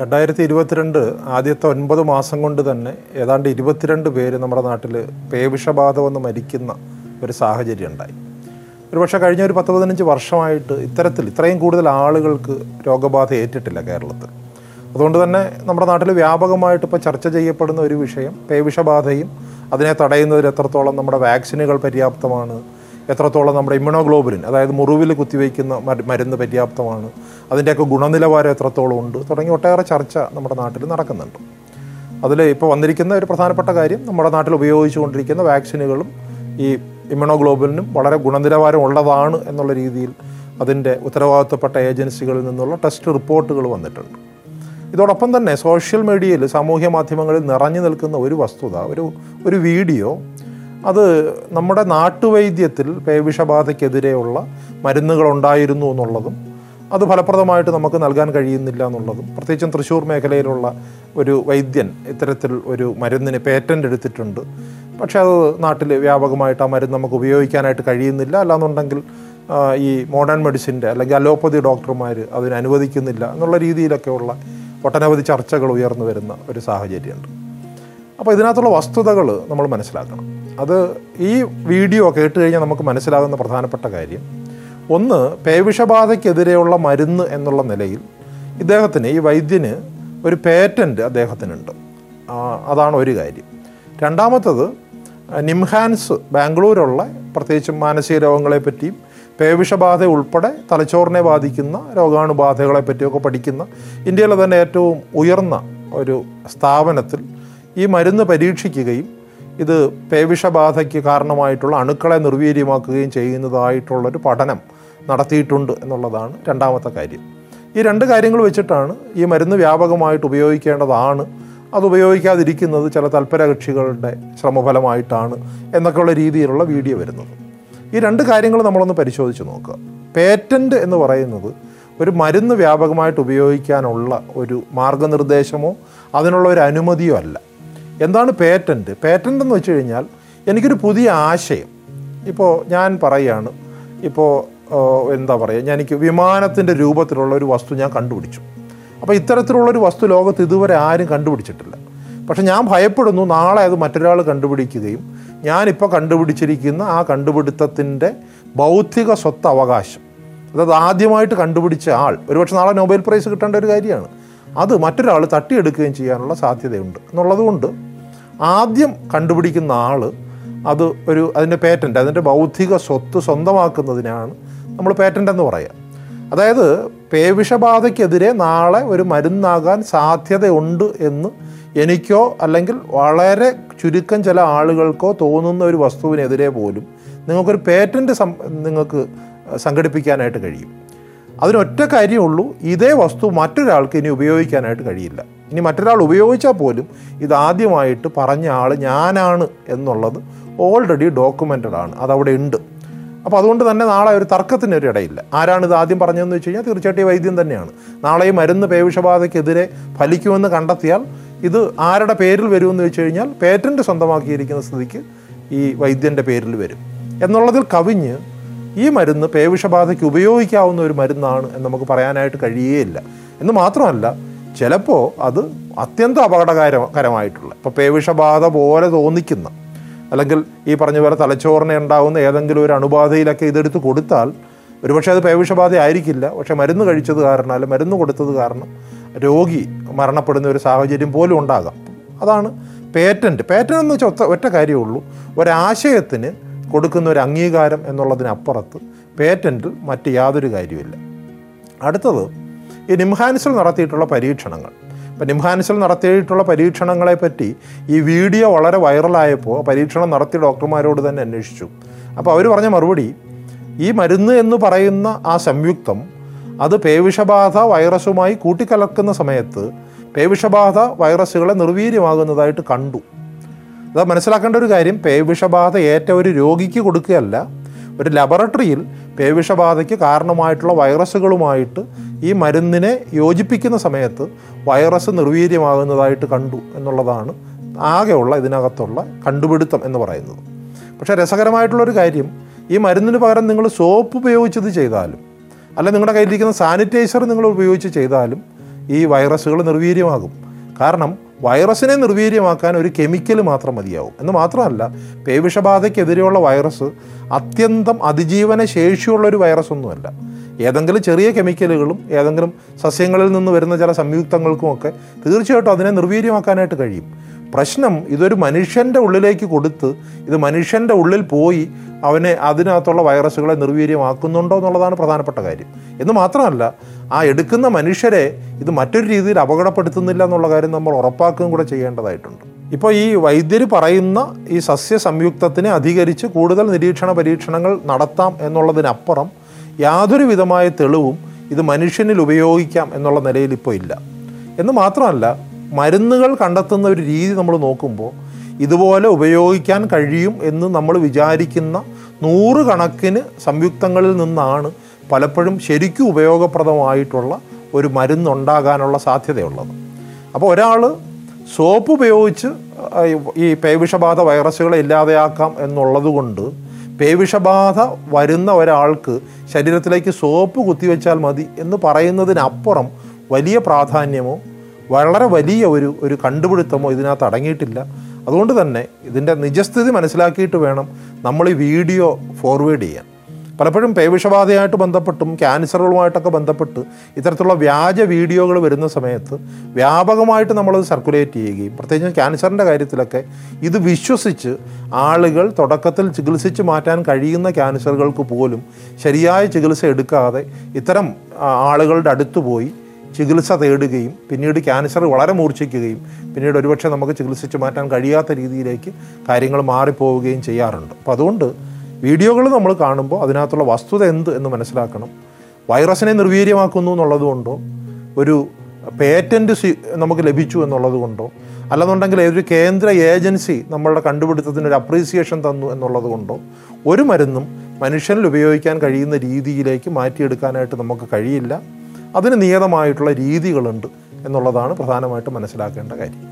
രണ്ടായിരത്തി ഇരുപത്തിരണ്ട് ആദ്യത്തെ ഒൻപത് മാസം കൊണ്ട് തന്നെ ഏതാണ്ട് ഇരുപത്തിരണ്ട് പേര് നമ്മുടെ നാട്ടിൽ പേവിഷബാധ വന്ന് മരിക്കുന്ന ഒരു സാഹചര്യം ഉണ്ടായി. ഒരുപക്ഷെ കഴിഞ്ഞ ഒരു പത്ത് പതിനഞ്ച് വർഷമായിട്ട് ഇത്തരത്തിൽ ഇത്രയും കൂടുതൽ ആളുകൾക്ക് രോഗബാധ ഏറ്റിട്ടില്ല കേരളത്തിൽ. അതുകൊണ്ട് തന്നെ നമ്മുടെ നാട്ടിൽ വ്യാപകമായിട്ട് ഇപ്പോൾ ചർച്ച ചെയ്യപ്പെടുന്ന ഒരു വിഷയം പേവിഷബാധയും അതിനെ തടയുന്നതിൽ എത്രത്തോളം നമ്മുടെ വാക്സിനുകൾ പര്യാപ്തമാണ് എത്രത്തോളം നമ്മുടെ ഇമ്മ്യൂണോഗ്ലോബുലിൻ അതായത് മുറിവിൽ കുത്തിവയ്ക്കുന്ന മരുന്ന് പര്യാപ്തമാണ് അതിന്റെയൊക്കെ ഗുണനിലവാരം എത്രത്തോളം ഉണ്ട് തുടങ്ങി ഒട്ടേറെ ചർച്ച നമ്മുടെ നാട്ടിൽ നടക്കുന്നുണ്ട്. അതിൽ ഇപ്പോൾ വന്നിരിക്കുന്ന ഒരു പ്രധാനപ്പെട്ട കാര്യം നമ്മുടെ നാട്ടിൽ ഉപയോഗിച്ചുകൊണ്ടിരിക്കുന്ന വാക്സിനുകളും ഈ ഇമ്മ്യൂണോഗ്ലോബുലിനും വളരെ ഗുണനിലവാരം ഉള്ളതാണ് എന്നുള്ള രീതിയിൽ അതിന്റെ ഉത്തരവാദിത്തപ്പെട്ട ഏജൻസികളിൽ നിന്നുള്ള ടെസ്റ്റ് റിപ്പോർട്ടുകൾ വന്നിട്ടുണ്ട്. ഇതോടൊപ്പം തന്നെ സോഷ്യൽ മീഡിയയിൽ സാമൂഹ്യ മാധ്യമങ്ങളിൽ നിറഞ്ഞു നിൽക്കുന്ന ഒരു വസ്തുത ഒരു ഒരു വീഡിയോ അത് നമ്മുടെ നാട്ടുവൈദ്യത്തിൽ പേവിഷബാധയ്ക്കെതിരെയുള്ള മരുന്നുകൾ ഉണ്ടായിരുന്നു എന്നുള്ളതും അത് ഫലപ്രദമായിട്ട് നമുക്ക് നൽകാൻ കഴിയുന്നില്ല എന്നുള്ളതും. പ്രത്യേകിച്ചും തൃശ്ശൂർ മേഖലയിലുള്ള ഒരു വൈദ്യൻ ഇത്തരത്തിൽ ഒരു മരുന്നിന് പേറ്റന്റ് എടുത്തിട്ടുണ്ട്. പക്ഷേ അത് നാട്ടിൽ വ്യാപകമായിട്ട് ആ മരുന്ന് നമുക്ക് ഉപയോഗിക്കാനായിട്ട് കഴിയുന്നില്ല. അല്ലാന്നുണ്ടെങ്കിൽ ഈ മോഡേൺ മെഡിസിന്റെ അല്ലെങ്കിൽ അലോപ്പതി ഡോക്ടർമാർ അതിന് അനുവദിക്കുന്നില്ല എന്നുള്ള രീതിയിലൊക്കെയുള്ള ഒട്ടനവധി ചർച്ചകൾ ഉയർന്നു വരുന്ന ഒരു സാഹചര്യമുണ്ട്. അപ്പോൾ ഇതിനകത്തുള്ള വസ്തുതകൾ നമ്മൾ മനസ്സിലാക്കണം. അത് ഈ വീഡിയോ കേട്ട് കഴിഞ്ഞാൽ നമുക്ക് മനസ്സിലാകുന്ന പ്രധാനപ്പെട്ട കാര്യം. ഒന്ന് പേവിഷബാധയ്ക്കെതിരെയുള്ള മരുന്ന് എന്നുള്ള നിലയിൽ ഇദ്ദേഹത്തിന് ഈ വൈദ്യന് ഒരു പേറ്റന്റ് അദ്ദേഹത്തിനുണ്ട്. അതാണ് ഒരു കാര്യം. രണ്ടാമത്തത് നിംഹാൻസ് ബാംഗ്ലൂരുള്ള പ്രത്യേകിച്ചും മാനസിക രോഗങ്ങളെ പറ്റിയും പേവിഷബാധ ഉൾപ്പെടെ തലച്ചോറിനെ ബാധിക്കുന്ന രോഗാണുബാധകളെ പറ്റിയൊക്കെ പഠിക്കുന്ന ഇന്ത്യയിലെ തന്നെ ഏറ്റവും ഉയർന്ന ഒരു സ്ഥാപനത്തിൽ ഈ മരുന്ന് പരീക്ഷിക്കുകയും ഇത് പേവിഷബാധയ്ക്ക് കാരണമായിട്ടുള്ള അണുക്കളെ നിർവീര്യമാക്കുകയും ചെയ്യുന്നതായിട്ടുള്ളൊരു പഠനം നടത്തിയിട്ടുണ്ട് എന്നുള്ളതാണ് രണ്ടാമത്തെ കാര്യം. ഈ രണ്ട് കാര്യങ്ങൾ വെച്ചിട്ടാണ് ഈ മരുന്ന് വ്യാപകമായിട്ട് ഉപയോഗിക്കേണ്ടതാണ്. അത് ഉപയോഗിക്കാതിരിക്കുന്നത് ചില തൽപര കക്ഷികളുടെ ശ്രമഫലമായിട്ടാണ് എന്നൊക്കെയുള്ള രീതിയിലുള്ള വീഡിയോ വരുന്നത്. ഈ രണ്ട് കാര്യങ്ങൾ നമ്മളൊന്ന് പരിശോധിച്ച് നോക്കുക. പേറ്റന്റ് എന്ന് പറയുന്നത് ഒരു മരുന്ന് വ്യാപകമായിട്ട് ഉപയോഗിക്കാനുള്ള ഒരു മാർഗനിർദ്ദേശമോ അതിനുള്ള ഒരു അനുമതിയോ അല്ല. എന്താണ് പേറ്റന്റ് പേറ്റന്റ് എന്ന് വെച്ച് കഴിഞ്ഞാൽ എനിക്കൊരു പുതിയ ആശയം. ഇപ്പോൾ ഞാൻ പറയുകയാണ് ഇപ്പോൾ എന്താ പറയുക ഞാൻ എനിക്ക് വിമാനത്തിന്റെ രൂപത്തിലുള്ള ഒരു വസ്തു ഞാൻ കണ്ടുപിടിച്ചു. അപ്പോൾ ഇത്തരത്തിലുള്ളൊരു വസ്തു ലോകത്ത് ഇതുവരെ ആരും കണ്ടുപിടിച്ചിട്ടില്ല. പക്ഷെ ഞാൻ ഭയപ്പെടുന്നു നാളെ അത് മറ്റൊരാൾ കണ്ടുപിടിക്കുകയും ഞാനിപ്പോൾ കണ്ടുപിടിച്ചിരിക്കുന്ന ആ കണ്ടുപിടുത്തത്തിന്റെ ബൗദ്ധിക സ്വത്ത് അവകാശം. അതായത് ആദ്യമായിട്ട് കണ്ടുപിടിച്ച ആൾ ഒരുപക്ഷെ നാളെ നൊബേൽ പ്രൈസ് കിട്ടേണ്ട ഒരു കാര്യമാണ്. അത് മറ്റൊരാൾ തട്ടിയെടുക്കുകയും ചെയ്യാനുള്ള സാധ്യതയുണ്ട്. എന്നുള്ളതുകൊണ്ട് ആദ്യം കണ്ടുപിടിക്കുന്ന ആൾ അത് ഒരു അതിന്റെ പേറ്റന്റ് അതിന്റെ ബൗദ്ധിക സ്വത്ത് സ്വന്തമാക്കുന്നതിനാണ് നമ്മൾ പേറ്റന്റ് എന്ന് പറയുക. അതായത് പേവിഷബാധയ്ക്കെതിരെ നാളെ ഒരു മരുന്നാകാൻ സാധ്യതയുണ്ട് എന്ന് എനിക്കോ അല്ലെങ്കിൽ വളരെ ചുരുക്കം ചില ആളുകൾക്കോ തോന്നുന്ന ഒരു വസ്തുവിനെതിരെ പോലും നിങ്ങൾക്കൊരു പേറ്റന്റ് നിങ്ങൾക്ക് സംഘടിപ്പിക്കാനായിട്ട് കഴിയും. അതിനൊറ്റ കാര്യമുള്ളൂ ഇതേ വസ്തു മറ്റൊരാൾക്ക് ഇനി ഉപയോഗിക്കാനായിട്ട് കഴിയില്ല. ഇനി മറ്റൊരാൾ ഉപയോഗിച്ചാൽ പോലും ഇതാദ്യമായിട്ട് പറഞ്ഞ ആൾ ഞാനാണ് എന്നുള്ളത് ഓൾറെഡി ഡോക്യുമെന്റഡ് ആണ്. അതവിടെ ഉണ്ട്. അപ്പോൾ അതുകൊണ്ട് തന്നെ നാളെ ഒരു തർക്കത്തിന് ഒരു ഇടയില്ല. ആരാണ് ഇത് ആദ്യം പറഞ്ഞതെന്ന് വെച്ച് കഴിഞ്ഞാൽ തീർച്ചയായിട്ടും വൈദ്യം തന്നെയാണ്. നാളെ ഈ മരുന്ന് പേവിഷബാധയ്ക്കെതിരെ ഫലിക്കുമെന്ന് കണ്ടെത്തിയാൽ ഇത് ആരുടെ പേരിൽ വരുമെന്ന് വെച്ച് കഴിഞ്ഞാൽ പേറ്റന്റ് സ്വന്തമാക്കിയിരിക്കുന്ന സ്ഥിതിക്ക് ഈ വൈദ്യന്റെ പേരിൽ വരും. എന്നുള്ളതിൽ കവിഞ്ഞ് ഈ മരുന്ന് പേവിഷബാധയ്ക്ക് ഉപയോഗിക്കാവുന്ന ഒരു മരുന്നാണ് എന്ന് നമുക്ക് പറയാനായിട്ട് കഴിയുകയില്ല എന്ന് മാത്രമല്ല ചിലപ്പോൾ അത് അത്യന്തം അപകടകരകരമായിട്ടുള്ള ഇപ്പോൾ പേവിഷബാധ പോലെ തോന്നിക്കുന്ന അല്ലെങ്കിൽ ഈ പറഞ്ഞ പോലെ തലച്ചോറിനെ ഉണ്ടാകുന്ന ഏതെങ്കിലും ഒരു അണുബാധയിലൊക്കെ ഇതെടുത്ത് കൊടുത്താൽ ഒരുപക്ഷെ അത് പേവിഷബാധ ആയിരിക്കില്ല. പക്ഷെ മരുന്ന് കഴിച്ചത് കാരണം അല്ലെങ്കിൽ മരുന്ന് കൊടുത്തത് കാരണം രോഗി മരണപ്പെടുന്ന ഒരു സാഹചര്യം പോലും ഉണ്ടാകാം. അതാണ് പേറ്റന്റ് പേറ്റന്റ് എന്ന് വെച്ചാൽ ഒറ്റ ഒറ്റ കാര്യമുള്ളൂ ഒരാശയത്തിന് കൊടുക്കുന്ന ഒരു അംഗീകാരം എന്നുള്ളതിനപ്പുറത്ത് പേറ്റന്റിൽ മറ്റ് യാതൊരു കാര്യമില്ല അടുത്തത് ഈ നിംഹാൻസിൽ നടത്തിയിട്ടുള്ള പരീക്ഷണങ്ങൾ. ഇപ്പം നിംഹാൻസിൽ നടത്തിയിട്ടുള്ള പരീക്ഷണങ്ങളെ പറ്റി ഈ വീഡിയോ വളരെ വൈറലായപ്പോൾ പരീക്ഷണം നടത്തിയ ഡോക്ടർമാരോട് തന്നെ അന്വേഷിച്ചു. അപ്പോൾ അവർ പറഞ്ഞ മറുപടി ഈ മരുന്ന് എന്ന് പറയുന്ന ആ സംയുക്തം അത് പേവിഷബാധ വൈറസുമായി കൂട്ടിക്കലർക്കുന്ന സമയത്ത് പേവിഷബാധ വൈറസുകളെ നിർവീര്യമാകുന്നതായിട്ട് കണ്ടു. അത് മനസ്സിലാക്കേണ്ട ഒരു കാര്യം പേവിഷബാധ ഏറ്റ ഒരു രോഗിക്ക് കൊടുക്കുകയല്ല ഒരു ലബോറട്ടറിയിൽ പേവിഷബാധയ്ക്ക് കാരണമായിട്ടുള്ള വൈറസുകളുമായിട്ട് ഈ മരുന്നിനെ യോജിപ്പിക്കുന്ന സമയത്ത് വൈറസ് നിർവീര്യമാകുന്നതായിട്ട് കണ്ടു എന്നുള്ളതാണ് ആകെയുള്ള ഇതിനകത്തുള്ള കണ്ടുപിടുത്തം എന്ന് പറയുന്നത്. പക്ഷേ രസകരമായിട്ടുള്ളൊരു കാര്യം ഈ മരുന്നിന് പകരം നിങ്ങൾ സോപ്പ് ഉപയോഗിച്ചത് ചെയ്താലും അല്ല നിങ്ങളുടെ കയ്യിലിരിക്കുന്ന സാനിറ്റൈസർ നിങ്ങൾ ഉപയോഗിച്ച് ചെയ്താലും ഈ വൈറസുകൾ നിർവീര്യമാകും. കാരണം വൈറസിനെ നിർവീര്യമാക്കാൻ ഒരു കെമിക്കൽ മാത്രം മതിയാവും. എന്ന് മാത്രമല്ല പേവിഷബാധയ്ക്കെതിരെയുള്ള വൈറസ് അത്യന്തം അതിജീവന ശേഷിയുള്ള ഒരു വൈറസ് ഒന്നുമല്ല ഏതെങ്കിലും ചെറിയ കെമിക്കലുകളും ഏതെങ്കിലും സസ്യങ്ങളിൽ നിന്ന് വരുന്ന ചില സംയുക്തങ്ങൾക്കുമൊക്കെ തീർച്ചയായിട്ടും അതിനെ നിർവീര്യമാക്കാനായിട്ട് കഴിയും. പ്രശ്നം ഇതൊരു മനുഷ്യന്റെ ഉള്ളിലേക്ക് കൊടുത്ത് ഇത് മനുഷ്യന്റെ ഉള്ളിൽ പോയി അവനെ അതിനകത്തുള്ള വൈറസുകളെ നിർവീര്യമാക്കുന്നുണ്ടോ എന്നുള്ളതാണ് പ്രധാനപ്പെട്ട കാര്യം. എന്ന് മാത്രമല്ല ആ എടുക്കുന്ന മനുഷ്യരെ ഇത് മറ്റൊരു രീതിയിൽ അപകടപ്പെടുത്തുന്നില്ല എന്നുള്ള കാര്യം നമ്മൾ ഉറപ്പാക്കുകയും കൂടെ ചെയ്യേണ്ടതായിട്ടുണ്ട്. ഇപ്പോൾ ഈ വൈദ്യർ പറയുന്ന ഈ സസ്യ സംയുക്തത്തിനെ അധികരിച്ച് കൂടുതൽ നിരീക്ഷണ പരീക്ഷണങ്ങൾ നടത്താം എന്നുള്ളതിനപ്പുറം യാതൊരു വിധമായ തെളിവും ഇത് മനുഷ്യനിൽ ഉപയോഗിക്കാം എന്നുള്ള നിലയിൽ ഇപ്പോൾ ഇല്ല. എന്ന് മാത്രമല്ല മരുന്നുകൾ കണ്ടെത്തുന്ന ഒരു രീതി നമ്മൾ നോക്കുമ്പോൾ ഇതുപോലെ ഉപയോഗിക്കാൻ കഴിയും എന്ന് നമ്മൾ വിചാരിക്കുന്ന നൂറുകണക്കിന് സംയുക്തങ്ങളിൽ നിന്നാണ് പലപ്പോഴും ശരിക്കും ഉപയോഗപ്രദമായിട്ടുള്ള ഒരു മരുന്നുണ്ടാകാനുള്ള സാധ്യതയുള്ളത്. അപ്പോൾ ഒരാൾ സോപ്പ് ഉപയോഗിച്ച് ഈ പേവിഷബാധ വൈറസുകളെ ഇല്ലാതെയാക്കാം എന്നുള്ളത് കൊണ്ട് പേവിഷബാധ വരുന്ന ഒരാൾക്ക് ശരീരത്തിലേക്ക് സോപ്പ് കുത്തിവെച്ചാൽ മതി എന്ന് പറയുന്നതിനപ്പുറം വലിയ പ്രാധാന്യമോ വളരെ വലിയ ഒരു ഒരു കണ്ടുപിടുത്തമോ ഇതിനകത്ത് അടങ്ങിയിട്ടില്ല. അതുകൊണ്ട് തന്നെ ഇതിന്റെ നിജസ്ഥിതി മനസ്സിലാക്കിയിട്ട് വേണം നമ്മൾ ഈ വീഡിയോ ഫോർവേഡ് ചെയ്യാൻ. പലപ്പോഴും പേവിഷബാധയായിട്ട് ബന്ധപ്പെട്ടും ക്യാൻസറുകളുമായിട്ടൊക്കെ ബന്ധപ്പെട്ട് ഇത്തരത്തിലുള്ള വ്യാജ വീഡിയോകൾ വരുന്ന സമയത്ത് വ്യാപകമായിട്ട് നമ്മളത് സർക്കുലേറ്റ് ചെയ്യുകയും പ്രത്യേകിച്ച് ക്യാൻസറിന്റെ കാര്യത്തിലൊക്കെ ഇത് വിശ്വസിച്ച് ആളുകൾ തുടക്കത്തിൽ ചികിത്സിച്ച് മാറ്റാൻ കഴിയുന്ന ക്യാൻസറുകൾക്ക് പോലും ശരിയായ ചികിത്സ എടുക്കാതെ ഇത്തരം ആളുകളുടെ അടുത്ത് പോയി ചികിത്സ തേടുകയും പിന്നീട് ക്യാൻസർ വളരെ മൂർച്ഛിക്കുകയും പിന്നീട് ഒരുപക്ഷെ നമുക്ക് ചികിത്സിച്ച് മാറ്റാൻ കഴിയാത്ത രീതിയിലേക്ക് കാര്യങ്ങൾ മാറിപ്പോവുകയും ചെയ്യാറുണ്ട്. അപ്പോൾ അതുകൊണ്ട് വീഡിയോകൾ നമ്മൾ കാണുമ്പോൾ അതിനകത്തുള്ള വസ്തുത എന്ത് എന്ന് മനസ്സിലാക്കണം. വൈറസിനെ നിർവീര്യമാക്കുന്നു എന്നുള്ളതുകൊണ്ടോ ഒരു പേറ്റന്റ് നമുക്ക് ലഭിച്ചു എന്നുള്ളത് കൊണ്ടോ അല്ലെന്നുണ്ടെങ്കിൽ ഒരു കേന്ദ്ര ഏജൻസി നമ്മളുടെ കണ്ടുപിടുത്തത്തിന് ഒരു അപ്രീസിയേഷൻ തന്നു എന്നുള്ളത് കൊണ്ടോ ഒരു മരുന്നും മനുഷ്യനിൽ ഉപയോഗിക്കാൻ കഴിയുന്ന രീതിയിലേക്ക് മാറ്റിയെടുക്കാനായിട്ട് നമുക്ക് കഴിയില്ല. അതിന് നിയതമായിട്ടുള്ള രീതികളുണ്ട് എന്നുള്ളതാണ് പ്രധാനമായിട്ടും മനസ്സിലാക്കേണ്ട കാര്യം.